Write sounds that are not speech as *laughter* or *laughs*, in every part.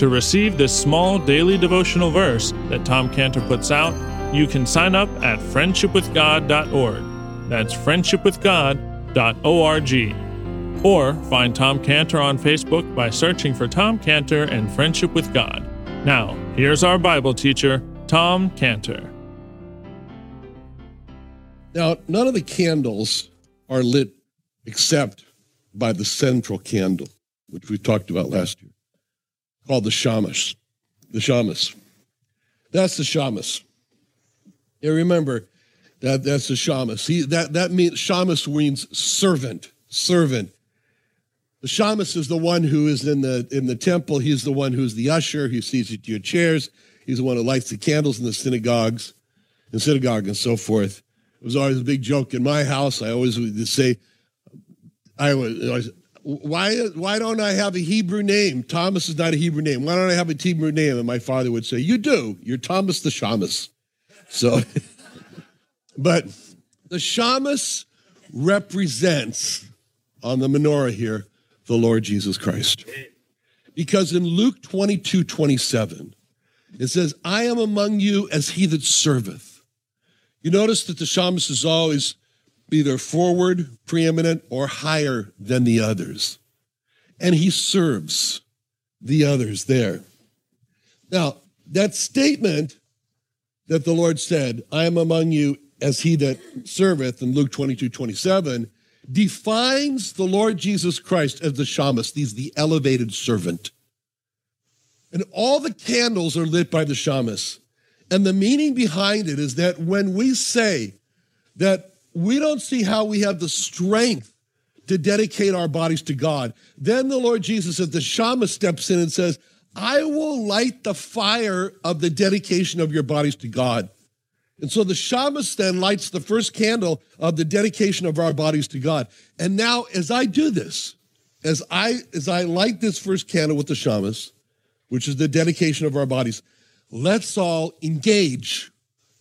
To receive this small daily devotional verse that Tom Cantor puts out, you can sign up at friendshipwithgod.org. That's friendshipwithgod.org. Or find Tom Cantor on Facebook by searching for Tom Cantor and Friendship with God. Now, here's our Bible teacher, Tom Cantor. Now, none of the candles are lit except by the central candle, which we talked about last year called the Shamas. The Shamas. That's the Shamas. Yeah, remember that that's the Shamas. See, that, that means Shamas means servant, servant. The Shamas is the one who is in the in the temple. He's the one who's the usher. He sees you to your chairs. He's the one who lights the candles in the synagogues, in synagogue and so forth. It was always a big joke in my house. I always would say, I was why, why don't I have a Hebrew name? Thomas is not a Hebrew name. Why don't I have a Hebrew name? And my father would say, You do. You're Thomas the Shamus. So, *laughs* but the Shamus represents on the menorah here the Lord Jesus Christ. Because in Luke 22 27, it says, I am among you as he that serveth. You notice that the Shamus is always either forward, preeminent, or higher than the others. And he serves the others there. Now, that statement that the Lord said, I am among you as he that serveth in Luke 22 27, defines the Lord Jesus Christ as the shamus. He's the elevated servant. And all the candles are lit by the shamus. And the meaning behind it is that when we say that we don't see how we have the strength to dedicate our bodies to God. Then the Lord Jesus, as the Shama steps in and says, I will light the fire of the dedication of your bodies to God. And so the Shamus then lights the first candle of the dedication of our bodies to God. And now, as I do this, as I as I light this first candle with the Shamus, which is the dedication of our bodies, let's all engage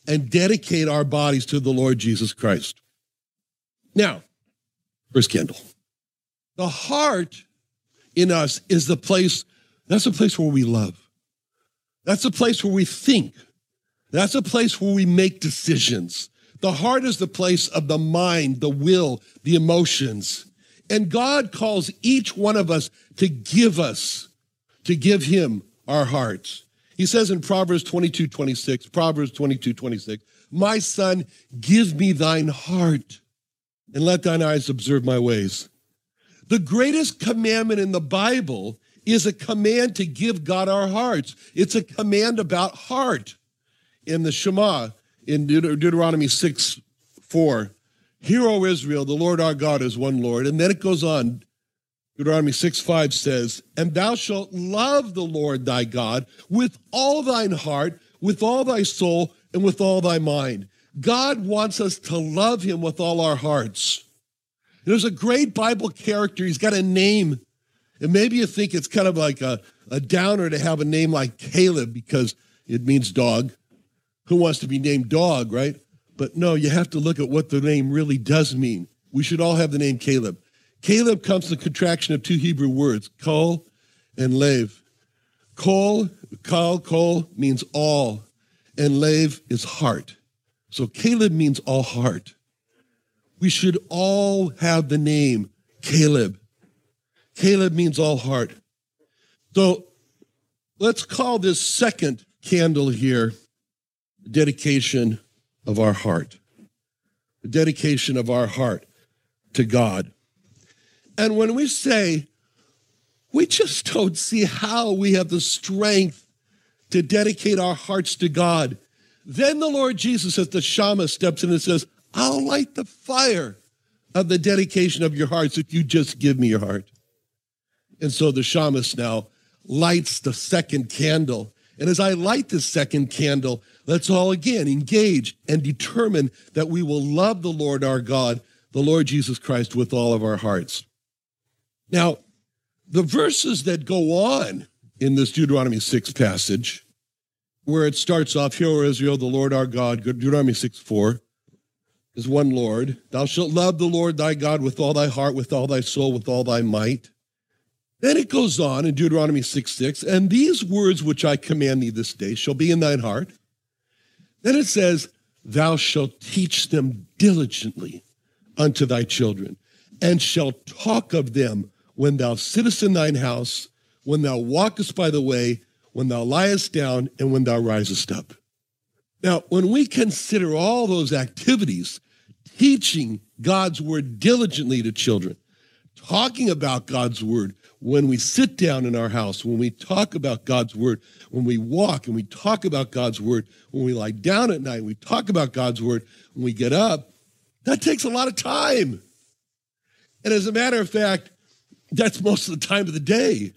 and dedicate our bodies to the Lord Jesus Christ. Now, first candle. The heart in us is the place, that's the place where we love. That's the place where we think. That's a place where we make decisions. The heart is the place of the mind, the will, the emotions. And God calls each one of us to give us, to give Him our hearts. He says in Proverbs 22, 26, Proverbs 22, 26, My son, give me thine heart and let thine eyes observe my ways. The greatest commandment in the Bible is a command to give God our hearts. It's a command about heart. In the Shema, in Deut- Deuteronomy 6 4, Hear, O Israel, the Lord our God is one Lord. And then it goes on, Deuteronomy 6 5 says, And thou shalt love the Lord thy God with all thine heart, with all thy soul, and with all thy mind. God wants us to love him with all our hearts. There's a great Bible character. He's got a name. And maybe you think it's kind of like a, a downer to have a name like Caleb because it means dog. Who wants to be named dog, right? But no, you have to look at what the name really does mean. We should all have the name Caleb. Caleb comes from the contraction of two Hebrew words, kol and lev. Kol, kal, kol means all, and lev is heart. So Caleb means all heart. We should all have the name Caleb. Caleb means all heart. So let's call this second candle here dedication of our heart. The dedication of our heart to God. And when we say, we just don't see how we have the strength to dedicate our hearts to God, then the Lord Jesus, as the Shama steps in and says, I'll light the fire of the dedication of your hearts if you just give me your heart. And so the Shamas now lights the second candle. And as I light this second candle, let's all again engage and determine that we will love the Lord our God, the Lord Jesus Christ, with all of our hearts. Now, the verses that go on in this Deuteronomy 6 passage, where it starts off, Hear, O Israel, the Lord our God, Deuteronomy 6 4, is one Lord. Thou shalt love the Lord thy God with all thy heart, with all thy soul, with all thy might. Then it goes on in Deuteronomy 6 6, and these words which I command thee this day shall be in thine heart. Then it says, Thou shalt teach them diligently unto thy children, and shalt talk of them when thou sittest in thine house, when thou walkest by the way, when thou liest down, and when thou risest up. Now, when we consider all those activities, teaching God's word diligently to children, talking about God's word when we sit down in our house, when we talk about God's word, when we walk and we talk about God's word, when we lie down at night, we talk about God's word, when we get up, that takes a lot of time. And as a matter of fact, that's most of the time of the day.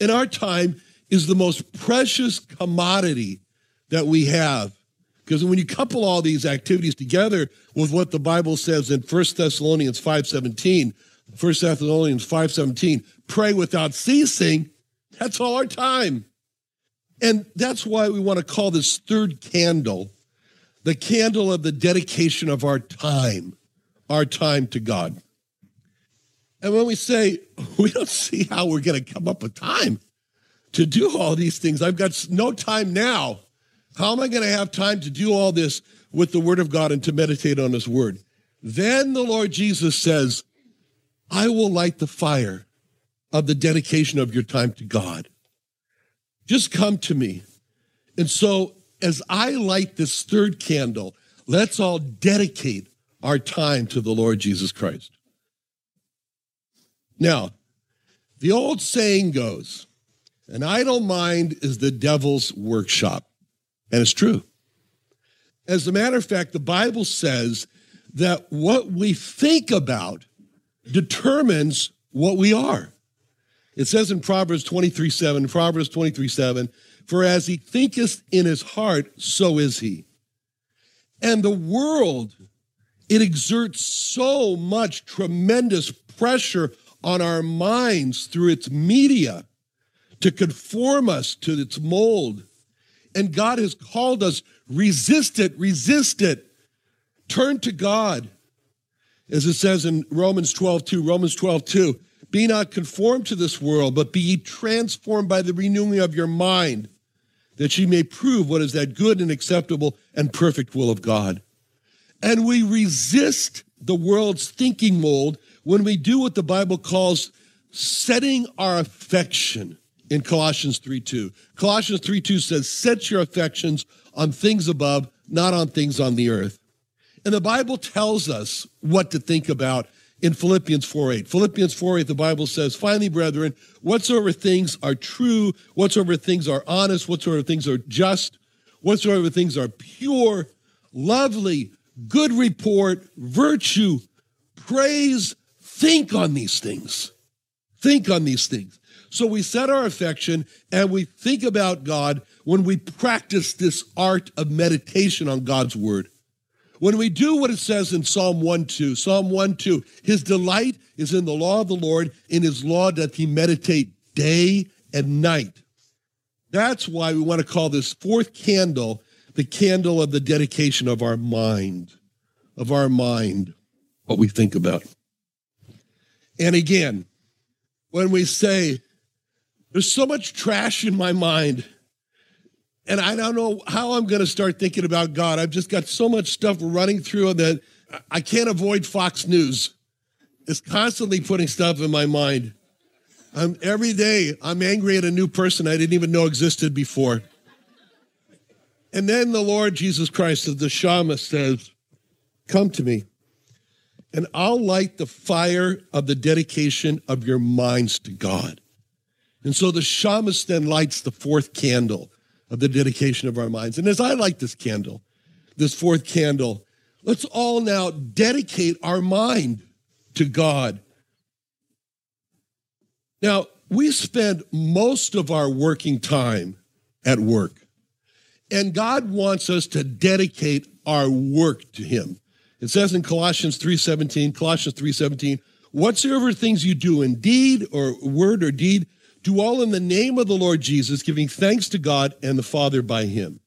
And our time is the most precious commodity that we have. Because when you couple all these activities together with what the Bible says in 1 Thessalonians 5:17, 1 Thessalonians 5:17, pray without ceasing, that's all our time. And that's why we want to call this third candle the candle of the dedication of our time, our time to God. And when we say we don't see how we're going to come up with time to do all these things, I've got no time now. How am I going to have time to do all this with the Word of God and to meditate on His Word? Then the Lord Jesus says, I will light the fire of the dedication of your time to God. Just come to me. And so, as I light this third candle, let's all dedicate our time to the Lord Jesus Christ. Now, the old saying goes, an idle mind is the devil's workshop. And it's true. As a matter of fact, the Bible says that what we think about determines what we are. It says in Proverbs 23 7, Proverbs 23 7, for as he thinketh in his heart, so is he. And the world, it exerts so much tremendous pressure on our minds through its media to conform us to its mold and God has called us resist it, resist it. Turn to God. As it says in Romans 12, 2, Romans 12, 2, be not conformed to this world, but be ye transformed by the renewing of your mind, that ye may prove what is that good and acceptable and perfect will of God. And we resist the world's thinking mold when we do what the Bible calls setting our affection in Colossians 3 2. Colossians 3 2 says, Set your affections on things above, not on things on the earth. And the Bible tells us what to think about in Philippians 4 8. Philippians 4 8, the Bible says, Finally, brethren, whatsoever things are true, whatsoever things are honest, whatsoever things are just, whatsoever things are pure, lovely, good report, virtue, praise, think on these things. Think on these things. So we set our affection and we think about God when we practice this art of meditation on God's word. When we do what it says in Psalm 1 2, Psalm 1 2, his delight is in the law of the Lord, in his law doth he meditate day and night. That's why we want to call this fourth candle the candle of the dedication of our mind, of our mind, what we think about. And again, when we say, there's so much trash in my mind, and I don't know how I'm going to start thinking about God. I've just got so much stuff running through that I can't avoid Fox News. It's constantly putting stuff in my mind. I'm, every day, I'm angry at a new person I didn't even know existed before. And then the Lord Jesus Christ, as the Shama says, Come to me, and I'll light the fire of the dedication of your minds to God. And so the shamus then lights the fourth candle of the dedication of our minds. And as I light this candle, this fourth candle, let's all now dedicate our mind to God. Now, we spend most of our working time at work. And God wants us to dedicate our work to him. It says in Colossians 3:17, Colossians 3:17, whatsoever things you do in deed or word or deed, do all in the name of the Lord Jesus, giving thanks to God and the Father by him.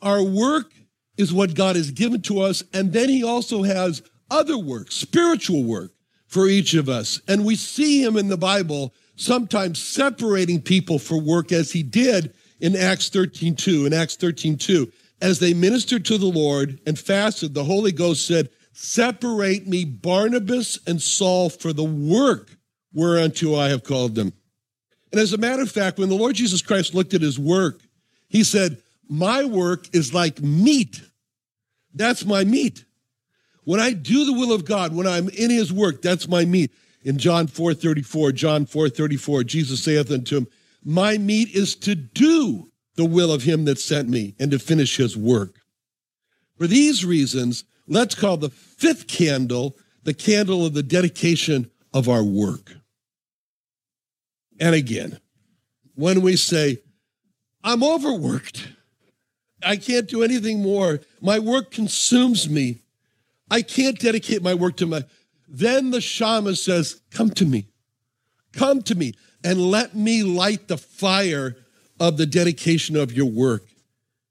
Our work is what God has given to us, and then he also has other work, spiritual work for each of us. And we see him in the Bible sometimes separating people for work as he did in Acts 13:2. In Acts 13:2, as they ministered to the Lord and fasted, the Holy Ghost said, Separate me Barnabas and Saul for the work whereunto I have called them. And as a matter of fact, when the Lord Jesus Christ looked at his work, he said, My work is like meat. That's my meat. When I do the will of God, when I'm in his work, that's my meat. In John 4 34, John 4 34, Jesus saith unto him, My meat is to do the will of him that sent me and to finish his work. For these reasons, let's call the fifth candle the candle of the dedication of our work. And again, when we say, I'm overworked, I can't do anything more, my work consumes me, I can't dedicate my work to my, then the shamus says, Come to me, come to me, and let me light the fire of the dedication of your work.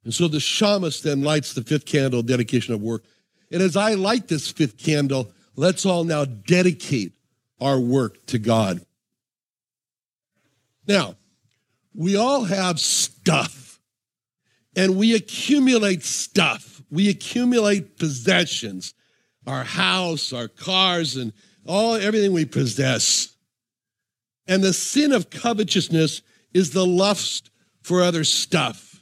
And so the shamus then lights the fifth candle, dedication of work. And as I light this fifth candle, let's all now dedicate our work to God. Now, we all have stuff and we accumulate stuff. We accumulate possessions, our house, our cars, and all everything we possess. And the sin of covetousness is the lust for other stuff.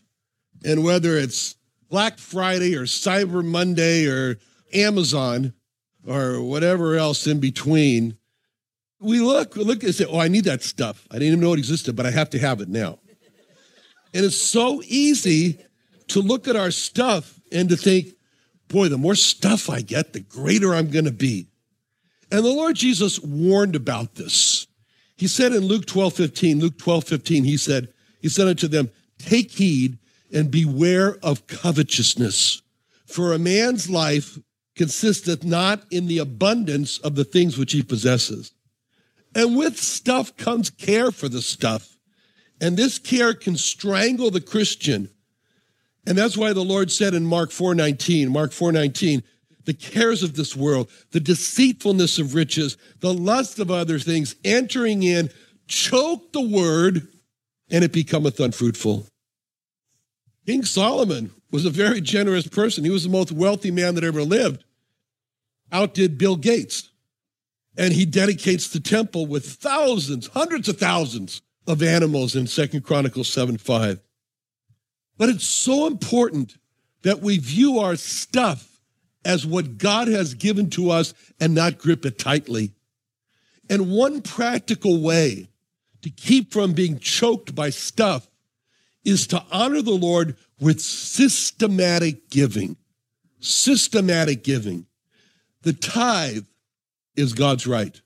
And whether it's Black Friday or Cyber Monday or Amazon or whatever else in between, we look, we look and say, oh, I need that stuff. I didn't even know it existed, but I have to have it now. And it's so easy to look at our stuff and to think, boy, the more stuff I get, the greater I'm going to be. And the Lord Jesus warned about this. He said in Luke 12, 15, Luke 12, 15, he said, he said unto them, take heed and beware of covetousness. For a man's life consisteth not in the abundance of the things which he possesses. And with stuff comes care for the stuff. And this care can strangle the Christian. And that's why the Lord said in Mark 4:19, Mark 4:19, the cares of this world, the deceitfulness of riches, the lust of other things entering in, choke the word, and it becometh unfruitful. King Solomon was a very generous person. He was the most wealthy man that ever lived. Outdid Bill Gates and he dedicates the temple with thousands, hundreds of thousands of animals in Second Chronicles 7 5. But it's so important that we view our stuff as what God has given to us and not grip it tightly. And one practical way to keep from being choked by stuff is to honor the Lord with systematic giving. Systematic giving. The tithe is God's right.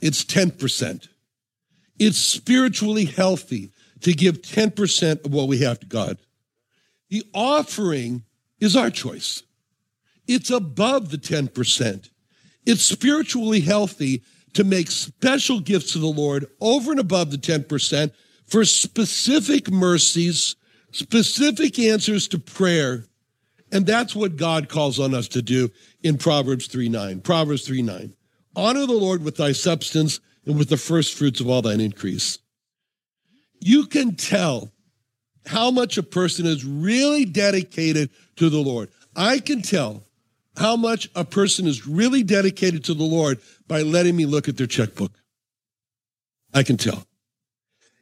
It's 10%. It's spiritually healthy to give 10% of what we have to God. The offering is our choice. It's above the 10%. It's spiritually healthy to make special gifts to the Lord over and above the 10% for specific mercies specific answers to prayer. And that's what God calls on us to do in Proverbs 3 9. Proverbs 3 9. Honor the Lord with thy substance and with the first fruits of all thine increase. You can tell how much a person is really dedicated to the Lord. I can tell how much a person is really dedicated to the Lord by letting me look at their checkbook. I can tell.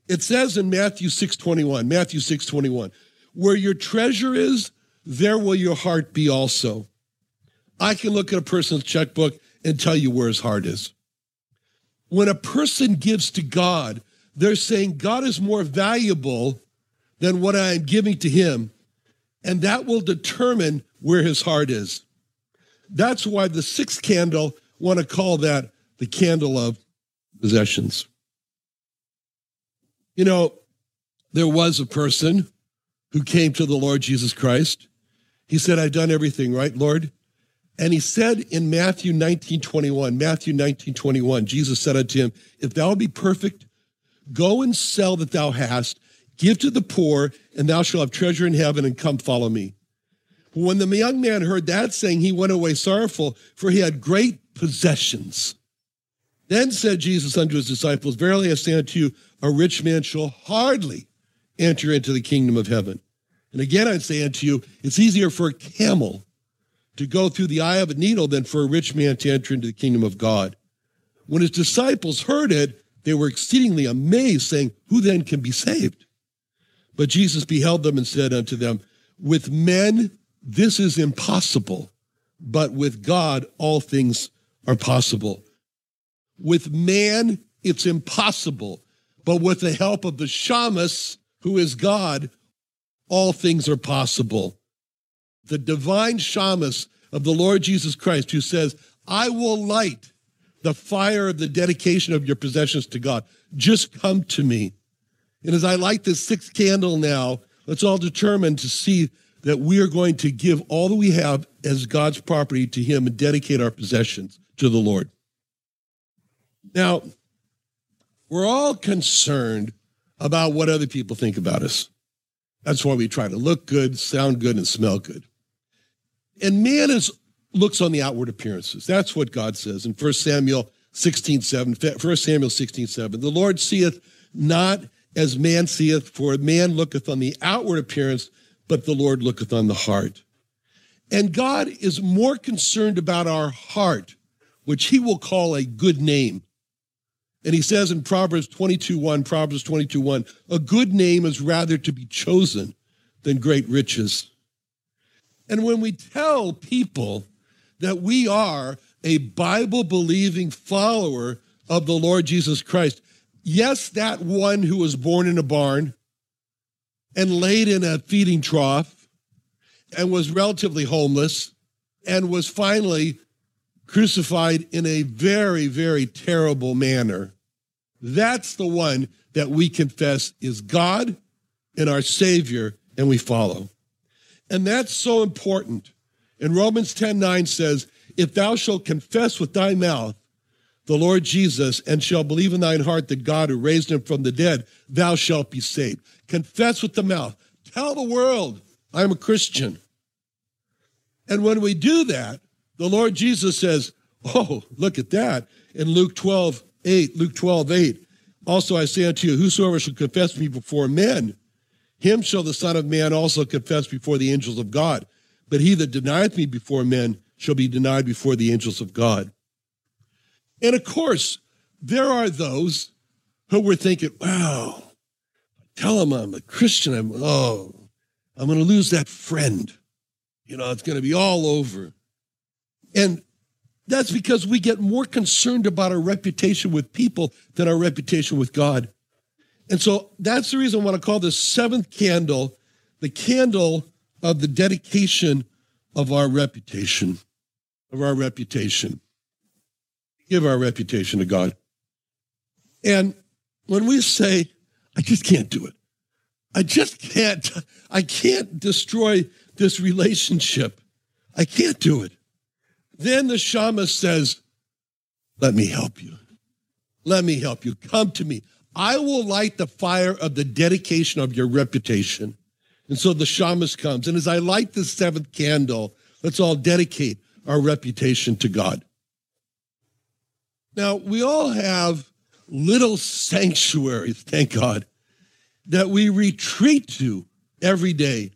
It says in Matthew 6:21, Matthew 6:21, where your treasure is, there will your heart be also. I can look at a person's checkbook and tell you where his heart is. When a person gives to God, they're saying God is more valuable than what I am giving to him, and that will determine where his heart is. That's why the sixth candle want to call that the candle of possessions. You know, there was a person who came to the Lord Jesus Christ. He said, I've done everything right, Lord. And he said in Matthew 19, 21, Matthew 19, 21, Jesus said unto him, If thou be perfect, go and sell that thou hast, give to the poor, and thou shalt have treasure in heaven, and come follow me. When the young man heard that saying, he went away sorrowful, for he had great possessions. Then said Jesus unto his disciples, Verily I say unto you, a rich man shall hardly enter into the kingdom of heaven. And again I say unto you, it's easier for a camel to go through the eye of a needle than for a rich man to enter into the kingdom of God. When his disciples heard it, they were exceedingly amazed, saying, Who then can be saved? But Jesus beheld them and said unto them, With men this is impossible, but with God, all things are possible. With man, it's impossible, but with the help of the Shamus, who is God, all things are possible. The divine Shamus of the Lord Jesus Christ, who says, I will light the fire of the dedication of your possessions to God. Just come to me. And as I light this sixth candle now, let's all determine to see that we are going to give all that we have as God's property to Him and dedicate our possessions to the Lord. Now, we're all concerned about what other people think about us. That's why we try to look good, sound good, and smell good. And man is looks on the outward appearances. That's what God says in 1 Samuel 16, 7. 1 Samuel 16, 7. The Lord seeth not as man seeth, for man looketh on the outward appearance, but the Lord looketh on the heart. And God is more concerned about our heart, which he will call a good name. And he says in Proverbs 22 1, Proverbs 22 1, a good name is rather to be chosen than great riches. And when we tell people that we are a Bible believing follower of the Lord Jesus Christ, yes, that one who was born in a barn, and laid in a feeding trough and was relatively homeless and was finally crucified in a very, very terrible manner. That's the one that we confess is God and our Savior, and we follow. And that's so important. And Romans 10 9 says, If thou shalt confess with thy mouth the Lord Jesus and shall believe in thine heart that God who raised him from the dead, thou shalt be saved. Confess with the mouth. Tell the world, I'm a Christian. And when we do that, the Lord Jesus says, Oh, look at that. In Luke 12, 8, Luke 12, 8. Also I say unto you, whosoever shall confess me before men, him shall the Son of Man also confess before the angels of God. But he that denieth me before men shall be denied before the angels of God. And of course, there are those who were thinking, wow, tell them I'm a Christian. I'm, oh, I'm going to lose that friend. You know, it's going to be all over. And that's because we get more concerned about our reputation with people than our reputation with God. And so that's the reason I want to call this seventh candle the candle of the dedication of our reputation, of our reputation give our reputation to God. And when we say, I just can't do it, I just can't, I can't destroy this relationship, I can't do it. Then the shaman says, Let me help you. Let me help you. Come to me. I will light the fire of the dedication of your reputation. And so the shamus comes. And as I light the seventh candle, let's all dedicate our reputation to God. Now, we all have little sanctuaries, thank God, that we retreat to every day.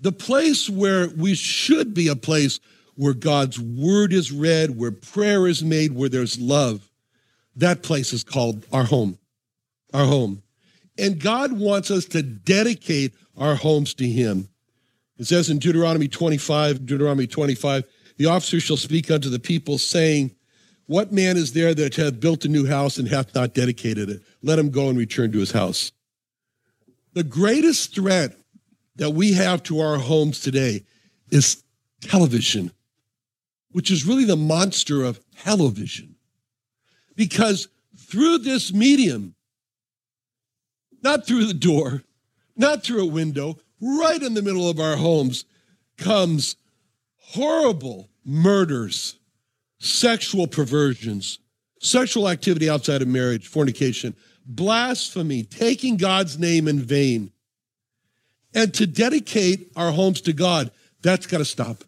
The place where we should be a place where God's word is read, where prayer is made, where there's love. That place is called our home. Our home. And God wants us to dedicate our homes to Him. It says in Deuteronomy 25, Deuteronomy 25, the officer shall speak unto the people, saying, What man is there that hath built a new house and hath not dedicated it? Let him go and return to his house. The greatest threat that we have to our homes today is television, which is really the monster of television. Because through this medium, not through the door, not through a window, right in the middle of our homes comes horrible murders, sexual perversions, sexual activity outside of marriage, fornication, blasphemy, taking God's name in vain. And to dedicate our homes to God, that's got to stop.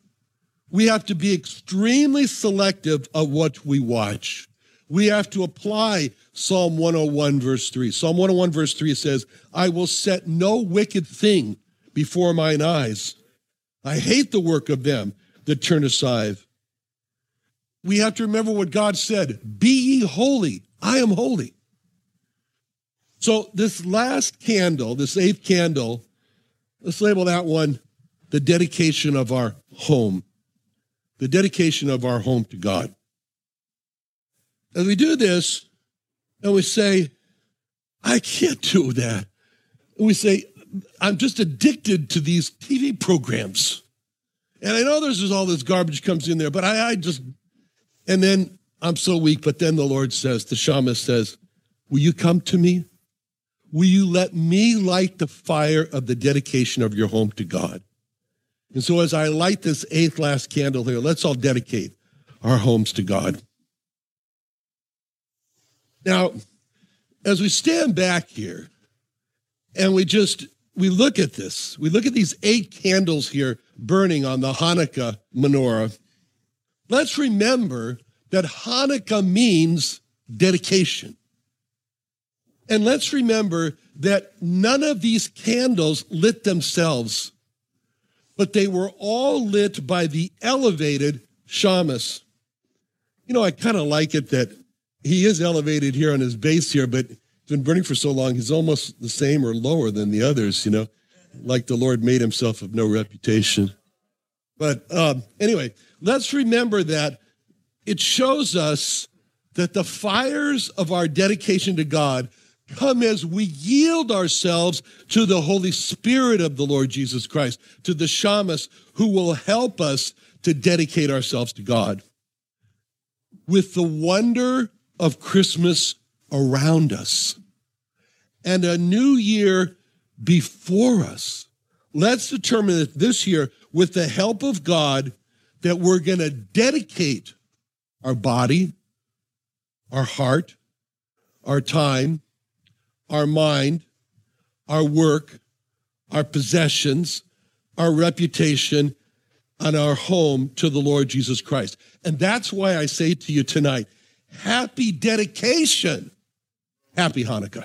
We have to be extremely selective of what we watch. We have to apply Psalm 101, verse 3. Psalm 101, verse 3 says, I will set no wicked thing before mine eyes. I hate the work of them that turn aside. We have to remember what God said Be ye holy, I am holy. So, this last candle, this eighth candle, let's label that one the dedication of our home, the dedication of our home to God. As we do this, and we say, I can't do that. And we say, I'm just addicted to these TV programs. And I know there's all this garbage comes in there, but I, I just, and then I'm so weak. But then the Lord says, the shamus says, Will you come to me? Will you let me light the fire of the dedication of your home to God? And so as I light this eighth last candle here, let's all dedicate our homes to God. Now, as we stand back here and we just we look at this, we look at these eight candles here burning on the Hanukkah menorah. Let's remember that Hanukkah means dedication. And let's remember that none of these candles lit themselves, but they were all lit by the elevated shamus. You know, I kind of like it that he is elevated here on his base here, but he's been burning for so long, he's almost the same or lower than the others, you know, like the Lord made himself of no reputation. But um, anyway, let's remember that it shows us that the fires of our dedication to God come as we yield ourselves to the Holy Spirit of the Lord Jesus Christ, to the shamus who will help us to dedicate ourselves to God. With the wonder of Christmas around us and a new year before us. Let's determine that this year, with the help of God, that we're going to dedicate our body, our heart, our time, our mind, our work, our possessions, our reputation, and our home to the Lord Jesus Christ. And that's why I say to you tonight, Happy dedication. Happy Hanukkah.